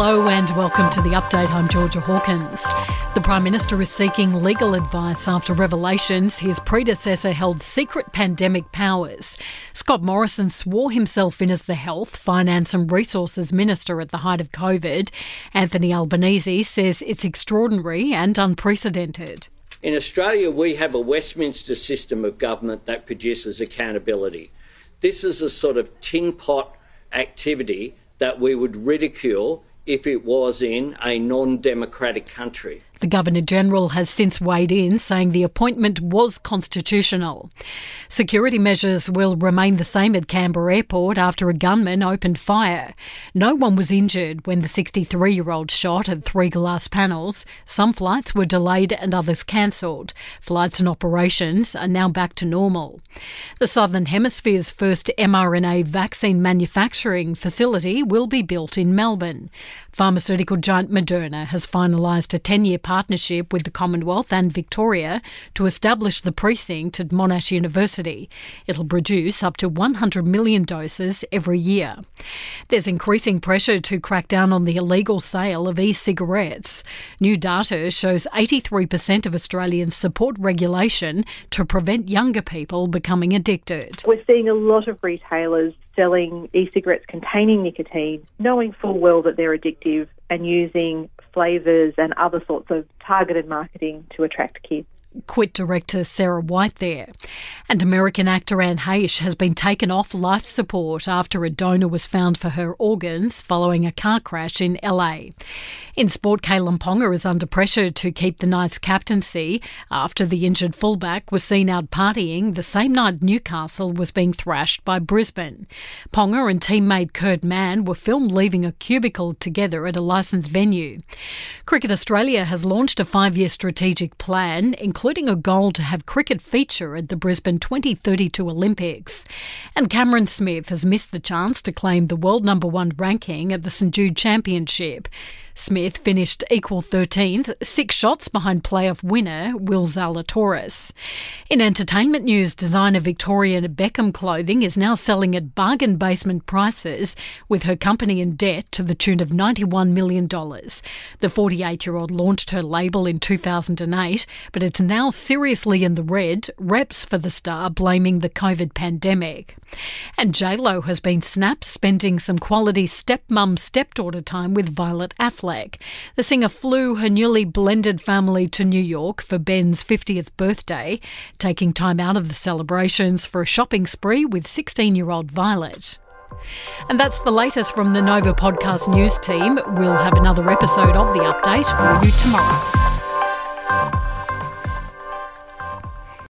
Hello and welcome to the update. I'm Georgia Hawkins. The Prime Minister is seeking legal advice after revelations his predecessor held secret pandemic powers. Scott Morrison swore himself in as the Health, Finance and Resources Minister at the height of COVID. Anthony Albanese says it's extraordinary and unprecedented. In Australia, we have a Westminster system of government that produces accountability. This is a sort of tin pot activity that we would ridicule if it was in a non democratic country. The Governor General has since weighed in, saying the appointment was constitutional. Security measures will remain the same at Canberra Airport after a gunman opened fire. No one was injured when the 63 year old shot at three glass panels. Some flights were delayed and others cancelled. Flights and operations are now back to normal. The Southern Hemisphere's first mRNA vaccine manufacturing facility will be built in Melbourne. Pharmaceutical giant Moderna has finalised a 10 year partnership with the Commonwealth and Victoria to establish the precinct at Monash University. It'll produce up to 100 million doses every year. There's increasing pressure to crack down on the illegal sale of e cigarettes. New data shows 83% of Australians support regulation to prevent younger people becoming addicted. We're seeing a lot of retailers selling e cigarettes containing nicotine, knowing full well that they're addictive and using flavours and other sorts of targeted marketing to attract kids quit director Sarah White there. And American actor Anne Heche has been taken off life support after a donor was found for her organs following a car crash in LA. In sport, Kalyn Ponga is under pressure to keep the Knights' captaincy after the injured fullback was seen out partying the same night Newcastle was being thrashed by Brisbane. Ponga and teammate Kurt Mann were filmed leaving a cubicle together at a licensed venue. Cricket Australia has launched a five year strategic plan, including a goal to have cricket feature at the Brisbane 2032 Olympics. And Cameron Smith has missed the chance to claim the world number one ranking at the St Jude Championship. Smith finished equal 13th, six shots behind playoff winner Will Zalatoris. In entertainment news, designer Victoria Beckham Clothing is now selling at bargain basement prices, with her company in debt to the tune of $91 million. The 48 year old launched her label in 2008, but it's now seriously in the red, reps for the star blaming the COVID pandemic. And JLo has been snapped spending some quality stepmum stepdaughter time with Violet Affleck. The singer flew her newly blended family to New York for Ben's 50th birthday, taking time out of the celebrations for a shopping spree with 16 year old Violet. And that's the latest from the Nova Podcast News team. We'll have another episode of the update for you tomorrow.